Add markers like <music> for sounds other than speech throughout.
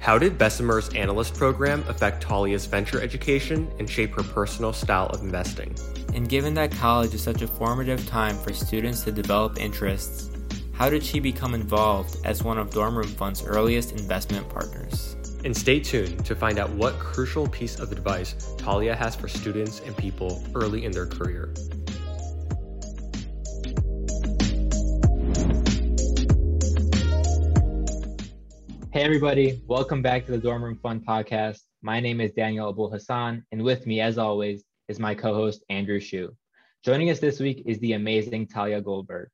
How did Bessemer's analyst program affect Talia's venture education and shape her personal style of investing? And given that college is such a formative time for students to develop interests, how did she become involved as one of Dorm Room Fund's earliest investment partners? And stay tuned to find out what crucial piece of advice Talia has for students and people early in their career. Hey, everybody. Welcome back to the Dorm Room Fund podcast. My name is Daniel Abul Hassan, and with me, as always, is my co host, Andrew Shu. Joining us this week is the amazing Talia Goldberg.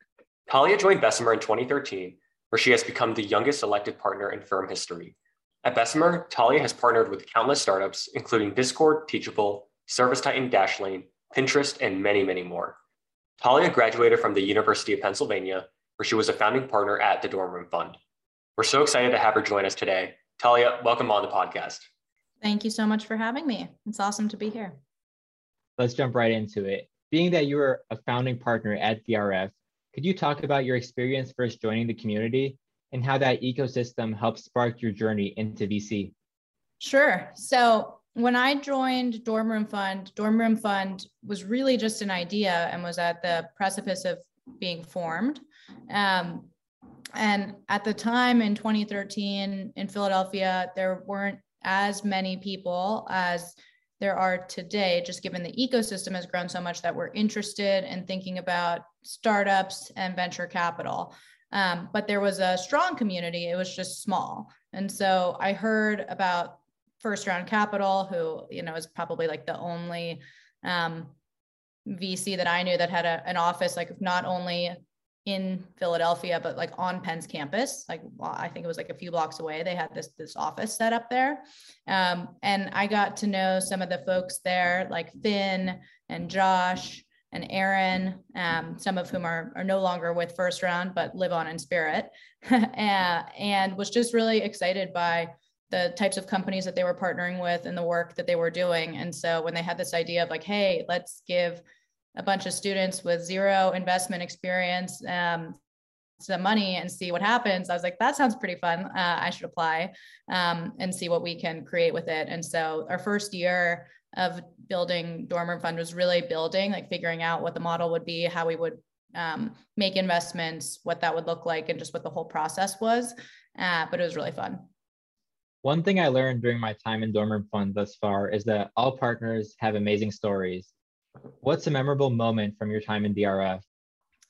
Talia joined Bessemer in 2013, where she has become the youngest elected partner in firm history. At Bessemer, Talia has partnered with countless startups, including Discord, Teachable, ServiceTitan, Dashlane, Pinterest, and many, many more. Talia graduated from the University of Pennsylvania, where she was a founding partner at the Dorm Room Fund. We're so excited to have her join us today. Talia, welcome on the podcast. Thank you so much for having me. It's awesome to be here. Let's jump right into it. Being that you are a founding partner at DRF, could you talk about your experience first joining the community and how that ecosystem helped spark your journey into VC? Sure. So when I joined Dorm Room Fund, Dorm Room Fund was really just an idea and was at the precipice of being formed. Um, and at the time in 2013 in Philadelphia, there weren't as many people as there are today, just given the ecosystem has grown so much that we're interested in thinking about startups and venture capital. Um, but there was a strong community, it was just small. And so I heard about First Round Capital, who, you know, is probably like the only um, VC that I knew that had a, an office, like not only in Philadelphia, but like on Penn's campus, like I think it was like a few blocks away. They had this this office set up there, um, and I got to know some of the folks there, like Finn and Josh and Aaron, um, some of whom are are no longer with First Round but live on in spirit, and, <laughs> and was just really excited by the types of companies that they were partnering with and the work that they were doing. And so when they had this idea of like, hey, let's give a bunch of students with zero investment experience um, some money and see what happens. I was like, that sounds pretty fun. Uh, I should apply um, and see what we can create with it. And so our first year of building Dorm Room Fund was really building, like figuring out what the model would be, how we would um, make investments, what that would look like, and just what the whole process was. Uh, but it was really fun. One thing I learned during my time in Dorm Room Fund thus far is that all partners have amazing stories What's a memorable moment from your time in DRF?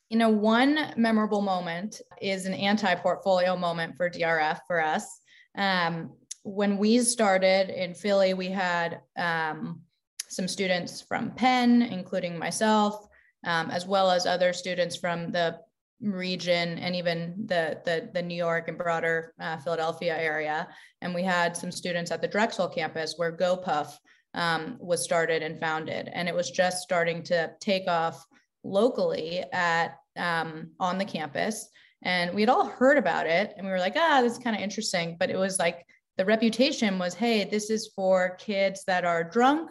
You know, one memorable moment is an anti portfolio moment for DRF for us. Um, when we started in Philly, we had um, some students from Penn, including myself, um, as well as other students from the region and even the, the, the New York and broader uh, Philadelphia area. And we had some students at the Drexel campus where GoPuff um, was started and founded. And it was just starting to take off locally at um, on the campus. And we had all heard about it and we were like, ah, this is kind of interesting. But it was like the reputation was, hey, this is for kids that are drunk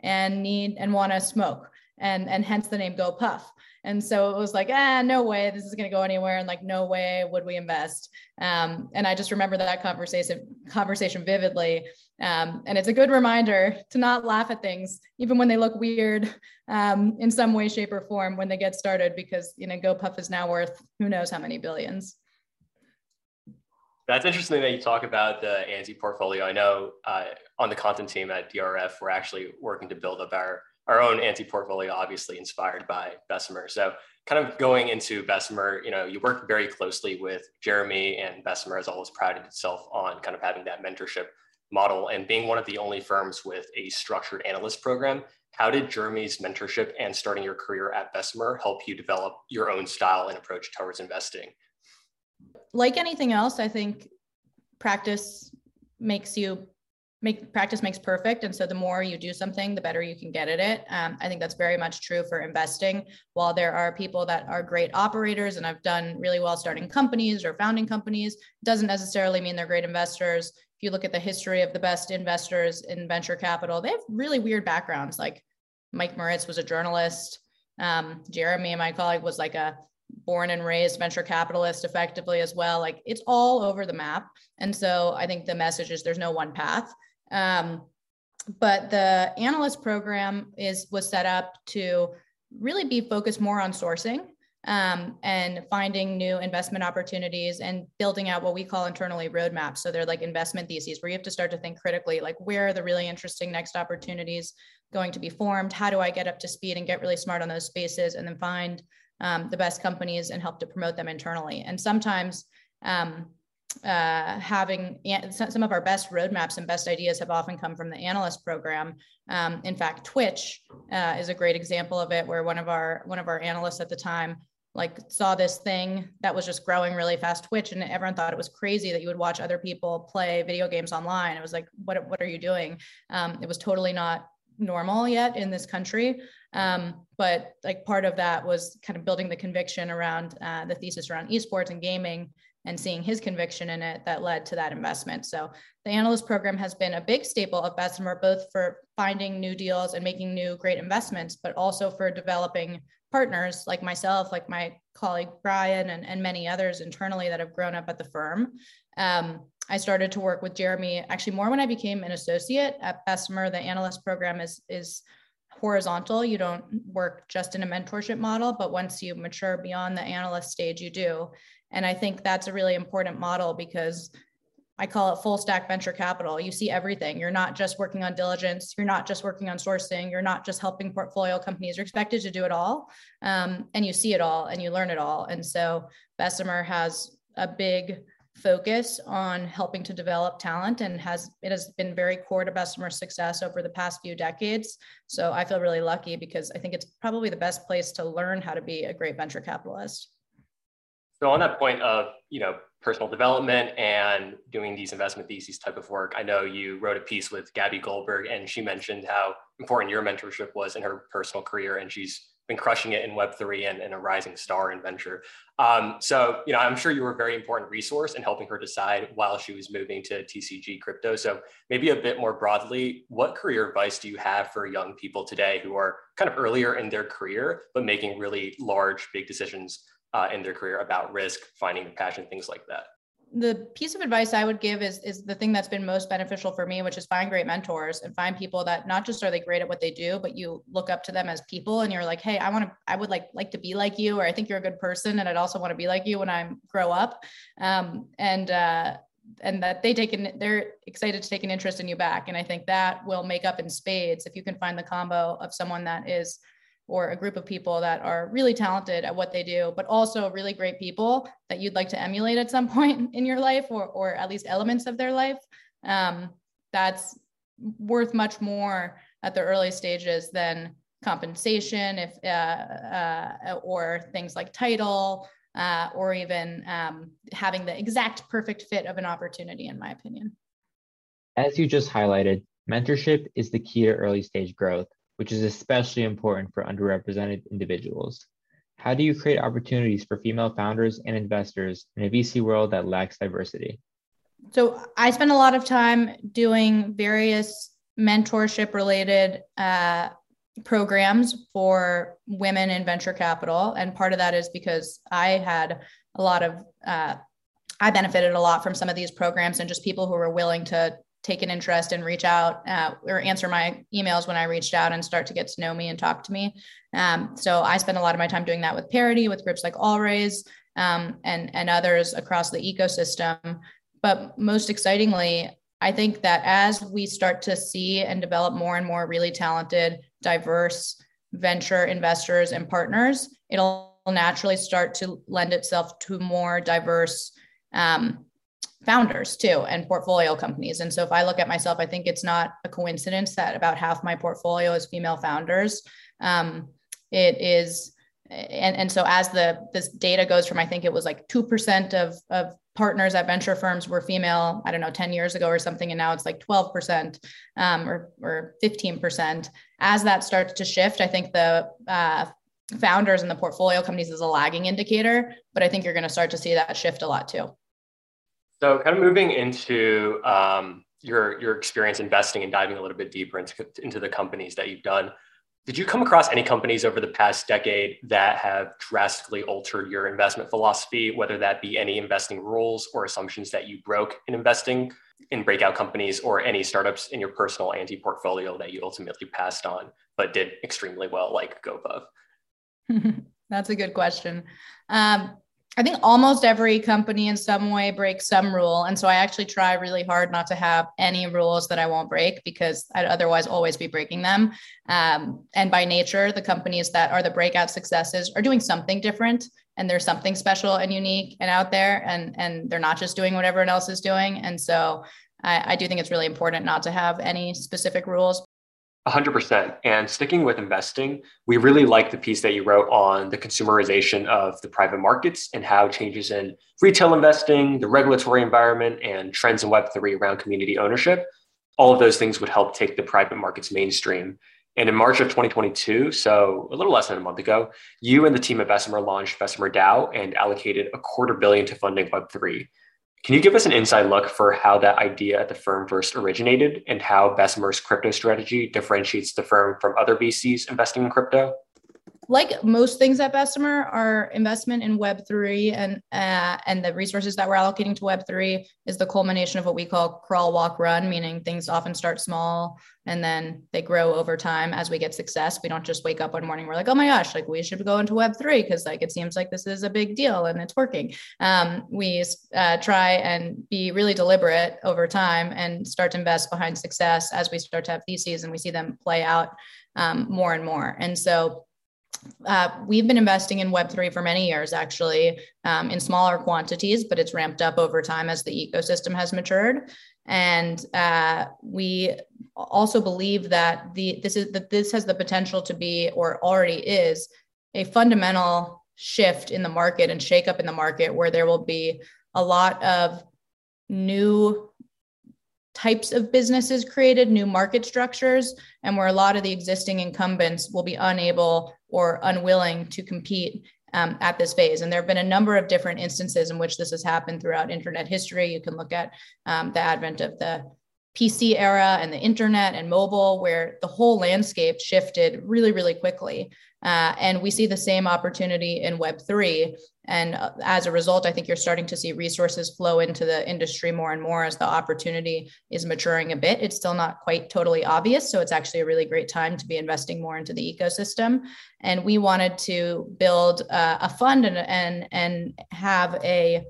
and need and want to smoke. And, and hence the name Go Puff. And so it was like, ah, no way, this is going to go anywhere. And like, no way would we invest. Um, and I just remember that conversation conversation vividly. Um, and it's a good reminder to not laugh at things, even when they look weird um, in some way, shape, or form when they get started, because you know, GoPuff is now worth who knows how many billions. That's interesting that you talk about the anti portfolio. I know uh, on the content team at DRF, we're actually working to build up our our own anti-portfolio, obviously inspired by Bessemer. So kind of going into Bessemer, you know, you work very closely with Jeremy and Bessemer has always prided itself on kind of having that mentorship model and being one of the only firms with a structured analyst program. How did Jeremy's mentorship and starting your career at Bessemer help you develop your own style and approach towards investing? Like anything else, I think practice makes you make practice makes perfect and so the more you do something the better you can get at it um, i think that's very much true for investing while there are people that are great operators and i've done really well starting companies or founding companies doesn't necessarily mean they're great investors if you look at the history of the best investors in venture capital they have really weird backgrounds like mike moritz was a journalist um, jeremy my colleague was like a born and raised venture capitalist effectively as well. Like it's all over the map. And so I think the message is there's no one path. Um, but the analyst program is was set up to really be focused more on sourcing um, and finding new investment opportunities and building out what we call internally roadmaps. So they're like investment theses where you have to start to think critically, like where are the really interesting next opportunities going to be formed? How do I get up to speed and get really smart on those spaces and then find um, the best companies and help to promote them internally? And sometimes um, uh, having some of our best roadmaps and best ideas have often come from the analyst program. Um, in fact, Twitch uh, is a great example of it, where one of our one of our analysts at the time like saw this thing that was just growing really fast twitch and everyone thought it was crazy that you would watch other people play video games online. It was like what, what are you doing? Um, it was totally not normal yet in this country. Um, but like part of that was kind of building the conviction around uh, the thesis around esports and gaming and seeing his conviction in it that led to that investment. So the analyst program has been a big staple of Bessemer, both for finding new deals and making new great investments, but also for developing partners like myself, like my colleague Brian, and, and many others internally that have grown up at the firm. Um, I started to work with Jeremy actually more when I became an associate at Bessemer. The analyst program is is horizontal. You don't work just in a mentorship model, but once you mature beyond the analyst stage, you do. And I think that's a really important model because I call it full stack venture capital. You see everything. You're not just working on diligence. You're not just working on sourcing. You're not just helping portfolio companies. You're expected to do it all. Um, and you see it all and you learn it all. And so Bessemer has a big focus on helping to develop talent and has it has been very core to Bessemer's success over the past few decades. So I feel really lucky because I think it's probably the best place to learn how to be a great venture capitalist. So on that point of, you know, personal development and doing these investment theses type of work, I know you wrote a piece with Gabby Goldberg and she mentioned how important your mentorship was in her personal career and she's been crushing it in Web3 and, and a rising star in venture. Um, so, you know, I'm sure you were a very important resource in helping her decide while she was moving to TCG crypto. So maybe a bit more broadly, what career advice do you have for young people today who are kind of earlier in their career, but making really large, big decisions uh, in their career about risk, finding the passion, things like that? The piece of advice I would give is is the thing that's been most beneficial for me, which is find great mentors and find people that not just are they great at what they do, but you look up to them as people and you're like, hey, I want to, I would like like to be like you, or I think you're a good person, and I'd also want to be like you when I grow up. Um, and uh, and that they take an they're excited to take an interest in you back and i think that will make up in spades if you can find the combo of someone that is or a group of people that are really talented at what they do, but also really great people that you'd like to emulate at some <laughs> point in your life or, or at least elements of their life. Um, that's worth much more at the early stages than compensation if uh, uh, or things like title uh, or even um, having the exact perfect fit of an opportunity in my opinion as you just highlighted mentorship is the key to early stage growth which is especially important for underrepresented individuals. How do you create opportunities for female founders and investors in a VC world that lacks diversity? So, I spend a lot of time doing various mentorship related uh, programs for women in venture capital. And part of that is because I had a lot of, uh, I benefited a lot from some of these programs and just people who were willing to take an interest and reach out uh, or answer my emails when I reached out and start to get to know me and talk to me. Um, so I spend a lot of my time doing that with Parity, with groups like All Raise um, and, and others across the ecosystem. But most excitingly, I think that as we start to see and develop more and more really talented, diverse venture investors and partners, it'll naturally start to lend itself to more diverse um, founders too and portfolio companies. And so if I look at myself, I think it's not a coincidence that about half my portfolio is female founders. Um, it is, and, and so as the this data goes from, I think it was like 2% of, of partners at venture firms were female, I don't know, 10 years ago or something. And now it's like 12% um, or, or 15%. As that starts to shift, I think the uh, founders and the portfolio companies is a lagging indicator, but I think you're going to start to see that shift a lot too. So, kind of moving into um, your your experience investing and diving a little bit deeper into into the companies that you've done. Did you come across any companies over the past decade that have drastically altered your investment philosophy, whether that be any investing rules or assumptions that you broke in investing in breakout companies or any startups in your personal anti portfolio that you ultimately passed on but did extremely well, like GoPuff? <laughs> That's a good question. Um, I think almost every company in some way breaks some rule. And so I actually try really hard not to have any rules that I won't break because I'd otherwise always be breaking them. Um, and by nature, the companies that are the breakout successes are doing something different and there's something special and unique and out there and, and they're not just doing what everyone else is doing. And so I, I do think it's really important not to have any specific rules, 100%. And sticking with investing, we really like the piece that you wrote on the consumerization of the private markets and how changes in retail investing, the regulatory environment, and trends in Web3 around community ownership, all of those things would help take the private markets mainstream. And in March of 2022, so a little less than a month ago, you and the team at Bessemer launched Bessemer DAO and allocated a quarter billion to funding Web3. Can you give us an inside look for how that idea at the firm first originated and how Bessemer's crypto strategy differentiates the firm from other VCs investing in crypto? Like most things at Bessemer, our investment in Web3 and uh, and the resources that we're allocating to Web3 is the culmination of what we call crawl, walk, run, meaning things often start small and then they grow over time as we get success. We don't just wake up one morning, we're like, oh my gosh, like we should go into Web3 because like it seems like this is a big deal and it's working. Um, we uh, try and be really deliberate over time and start to invest behind success as we start to have theses and we see them play out um, more and more. And so uh, we've been investing in Web3 for many years, actually, um, in smaller quantities, but it's ramped up over time as the ecosystem has matured. And uh, we also believe that the this is that this has the potential to be, or already is, a fundamental shift in the market and shakeup in the market, where there will be a lot of new types of businesses created, new market structures, and where a lot of the existing incumbents will be unable or unwilling to compete um, at this phase. And there have been a number of different instances in which this has happened throughout internet history. You can look at um, the advent of the PC era and the internet and mobile, where the whole landscape shifted really, really quickly. Uh, and we see the same opportunity in Web3. And uh, as a result, I think you're starting to see resources flow into the industry more and more as the opportunity is maturing a bit. It's still not quite totally obvious. So it's actually a really great time to be investing more into the ecosystem. And we wanted to build uh, a fund and, and, and have a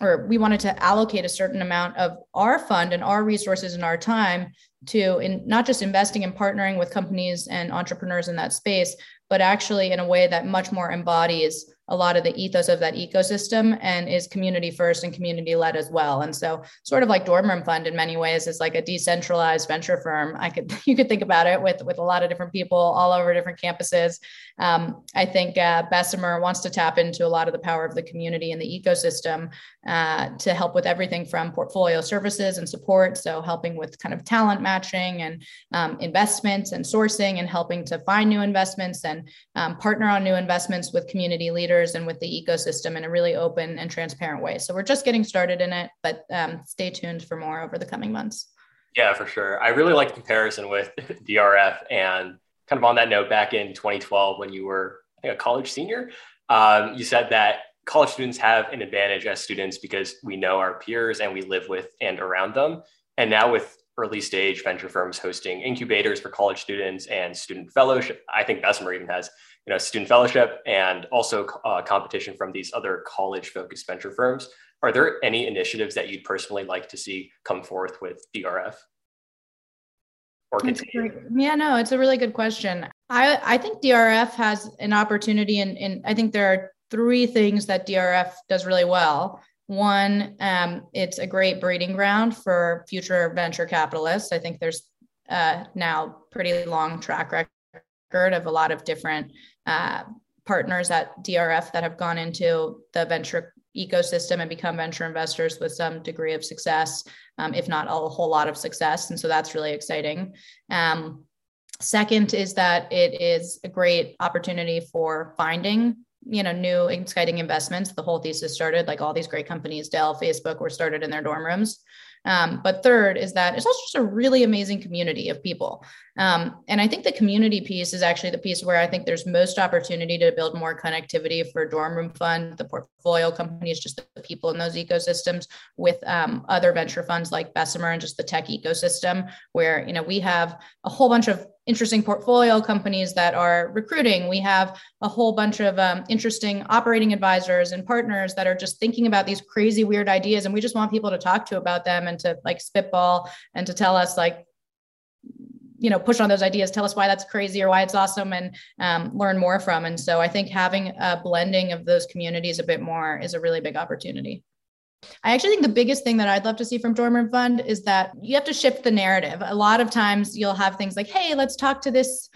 or we wanted to allocate a certain amount of our fund and our resources and our time to in not just investing and partnering with companies and entrepreneurs in that space but actually in a way that much more embodies a lot of the ethos of that ecosystem and is community first and community led as well. And so sort of like Dorm Room Fund in many ways is like a decentralized venture firm. I could <laughs> you could think about it with with a lot of different people all over different campuses. Um, I think uh, Bessemer wants to tap into a lot of the power of the community and the ecosystem uh, to help with everything from portfolio services and support. So helping with kind of talent matching and um, investments and sourcing and helping to find new investments and um, partner on new investments with community leaders and with the ecosystem in a really open and transparent way. So we're just getting started in it, but um, stay tuned for more over the coming months. Yeah, for sure. I really like the comparison with <laughs> DRF and kind of on that note, back in 2012 when you were a college senior, um, you said that college students have an advantage as students because we know our peers and we live with and around them. And now with early stage venture firms hosting incubators for college students and student fellowship. I think Bessemer even has, you know, student fellowship and also uh, competition from these other college focused venture firms. Are there any initiatives that you'd personally like to see come forth with DRF? Or continue? Yeah, no, it's a really good question. I, I think DRF has an opportunity, and, and I think there are three things that DRF does really well. One, um, it's a great breeding ground for future venture capitalists. I think there's uh, now pretty long track record of a lot of different uh, partners at DRF that have gone into the venture ecosystem and become venture investors with some degree of success, um, if not a whole lot of success. And so that's really exciting. Um, second is that it is a great opportunity for finding you know new exciting investments the whole thesis started like all these great companies dell facebook were started in their dorm rooms Um, but third is that it's also just a really amazing community of people. Um, and I think the community piece is actually the piece where I think there's most opportunity to build more connectivity for Dorm Room Fund, the portfolio companies, just the people in those ecosystems with um, other venture funds like Bessemer and just the tech ecosystem, where you know we have a whole bunch of interesting portfolio companies that are recruiting. We have a whole bunch of um, interesting operating advisors and partners that are just thinking about these crazy, weird ideas. And we just want people to talk to about them and to like spitball and to tell us, like, you know, push on those ideas, tell us why that's crazy or why it's awesome and um, learn more from. And so I think having a blending of those communities a bit more is a really big opportunity. I actually think the biggest thing that I'd love to see from Dorm Room Fund is that you have to shift the narrative. A lot of times you'll have things like, hey, let's talk to this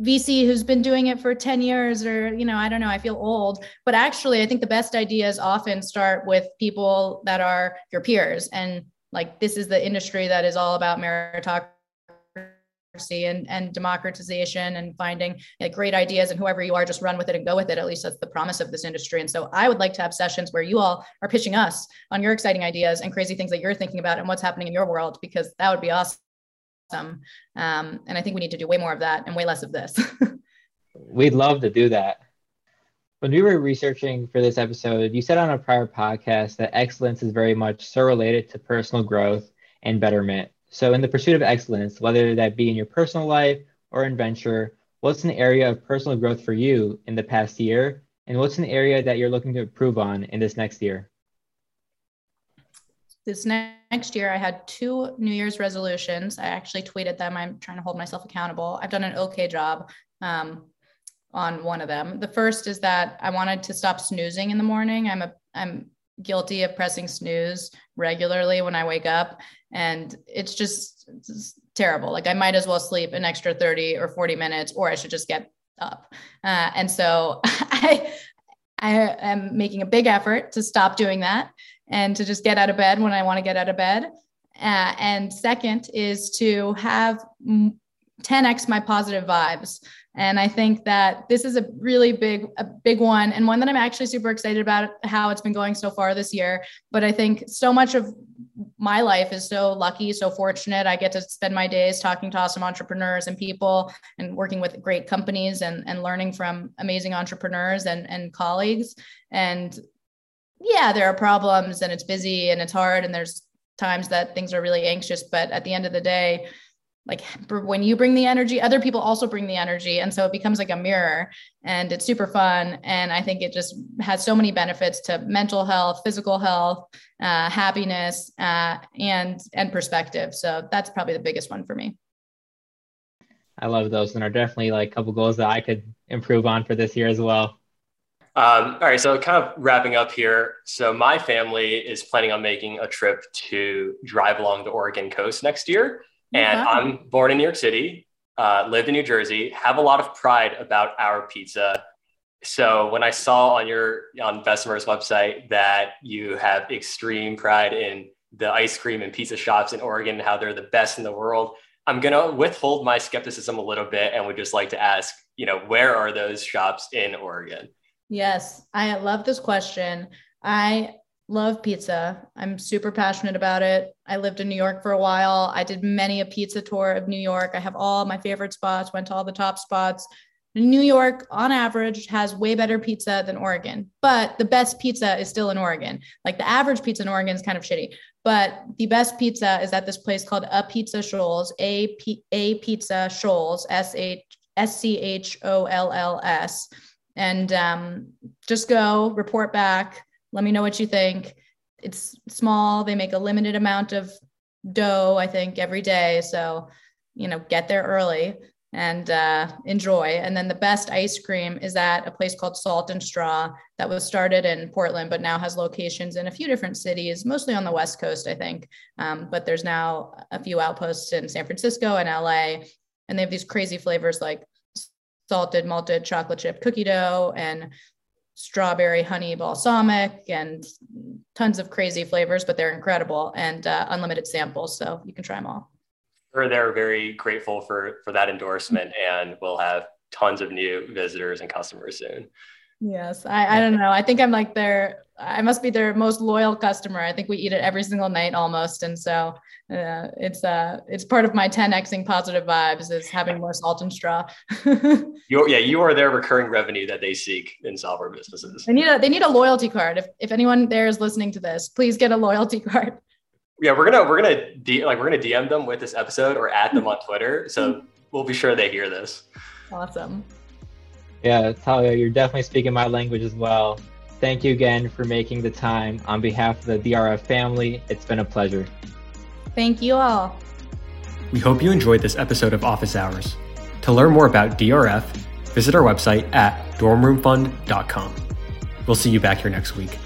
VC who's been doing it for 10 years, or, you know, I don't know, I feel old. But actually, I think the best ideas often start with people that are your peers. And like, this is the industry that is all about meritocracy and, and democratization and finding like, great ideas and whoever you are just run with it and go with it. At least that's the promise of this industry. And so i would like to have sessions where you all are pitching us on your exciting ideas and crazy things that you're thinking about and what's happening in your world because that would be awesome. Um, and i think we need to do way more of that and way less of this. <laughs> We'd love to do that. When we were researching for this episode you said on a prior podcast that excellence is very much so related to personal growth and betterment so, in the pursuit of excellence, whether that be in your personal life or in venture, what's an area of personal growth for you in the past year? And what's an area that you're looking to improve on in this next year? This next year, I had two New Year's resolutions. I actually tweeted them. I'm trying to hold myself accountable. I've done an okay job um, on one of them. The first is that I wanted to stop snoozing in the morning. I'm a I'm guilty of pressing snooze regularly when I wake up. And it's just it's terrible. Like I might as well sleep an extra 30 or 40 minutes, or I should just get up. Uh, and so <laughs> I, I am making a big effort to stop doing that and to just get out of bed when I want to get out of bed. Uh, and second is to have 10x my positive vibes. And I think that this is a really big, a big one and one that I'm actually super excited about how it's been going so far this year. But I think so much of my life is so lucky, so fortunate. I get to spend my days talking to awesome entrepreneurs and people and working with great companies and, and learning from amazing entrepreneurs and, and colleagues. And yeah, there are problems and it's busy and it's hard and there's times that things are really anxious. But at the end of the day, like when you bring the energy other people also bring the energy and so it becomes like a mirror and it's super fun and i think it just has so many benefits to mental health physical health uh, happiness uh, and and perspective so that's probably the biggest one for me i love those and are definitely like a couple goals that i could improve on for this year as well um, all right, so kind of wrapping up here. So my family is planning on making a trip to drive along the Oregon coast next year. And wow. I'm born in New York City, uh, lived in New Jersey, have a lot of pride about our pizza. So when I saw on your on Bessemer's website that you have extreme pride in the ice cream and pizza shops in Oregon, how they're the best in the world, I'm gonna withhold my skepticism a little bit and would just like to ask, you know, where are those shops in Oregon? Yes, I love this question. I love pizza. I'm super passionate about it. I lived in New York for a while. I did many a pizza tour of New York. I have all my favorite spots, went to all the top spots. New York, on average, has way better pizza than Oregon, but the best pizza is still in Oregon. Like the average pizza in Oregon is kind of shitty, but the best pizza is at this place called Apizza Scholls, A P Apizza Scholls, S H S C H O L L S, and um, just go report back let me know what you think. It's small. They make a limited amount of dough, I think, every day. So, you know, get there early and uh, enjoy. And then the best ice cream is at a place called Salt and Straw that was started in Portland, but now has locations in a few different cities, mostly on the West Coast, I think. Um, but there's now a few outposts in San Francisco and LA. And they have these crazy flavors like salted malted chocolate chip cookie dough and strawberry honey balsamic and tons of crazy flavors, but they're incredible and uh, unlimited samples. So you can try them all. Sure, they're very grateful for for that endorsement, and we'll have tons of new visitors and customers soon. Yes, I, I don't know. I think I'm like their I must be their most loyal customer. I think we eat it every single night almost, and so uh, it's uh it's part of my 10xing positive vibes is having more salt and straw. <laughs> you yeah, you are their recurring revenue that they seek in software businesses. They need a they need a loyalty card. If if anyone there is listening to this, please get a loyalty <laughs> card. Yeah, we're gonna we're gonna D, like we're gonna DM them with this episode or add them on Twitter, so we'll be sure they hear this. Awesome. Yeah, Talia, you're definitely speaking my language as well. Thank you again for making the time on behalf of the DRF family. It's been a pleasure. Thank you all. We hope you enjoyed this episode of Office Hours. To learn more about DRF, visit our website at dormroomfund.com. We'll see you back here next week.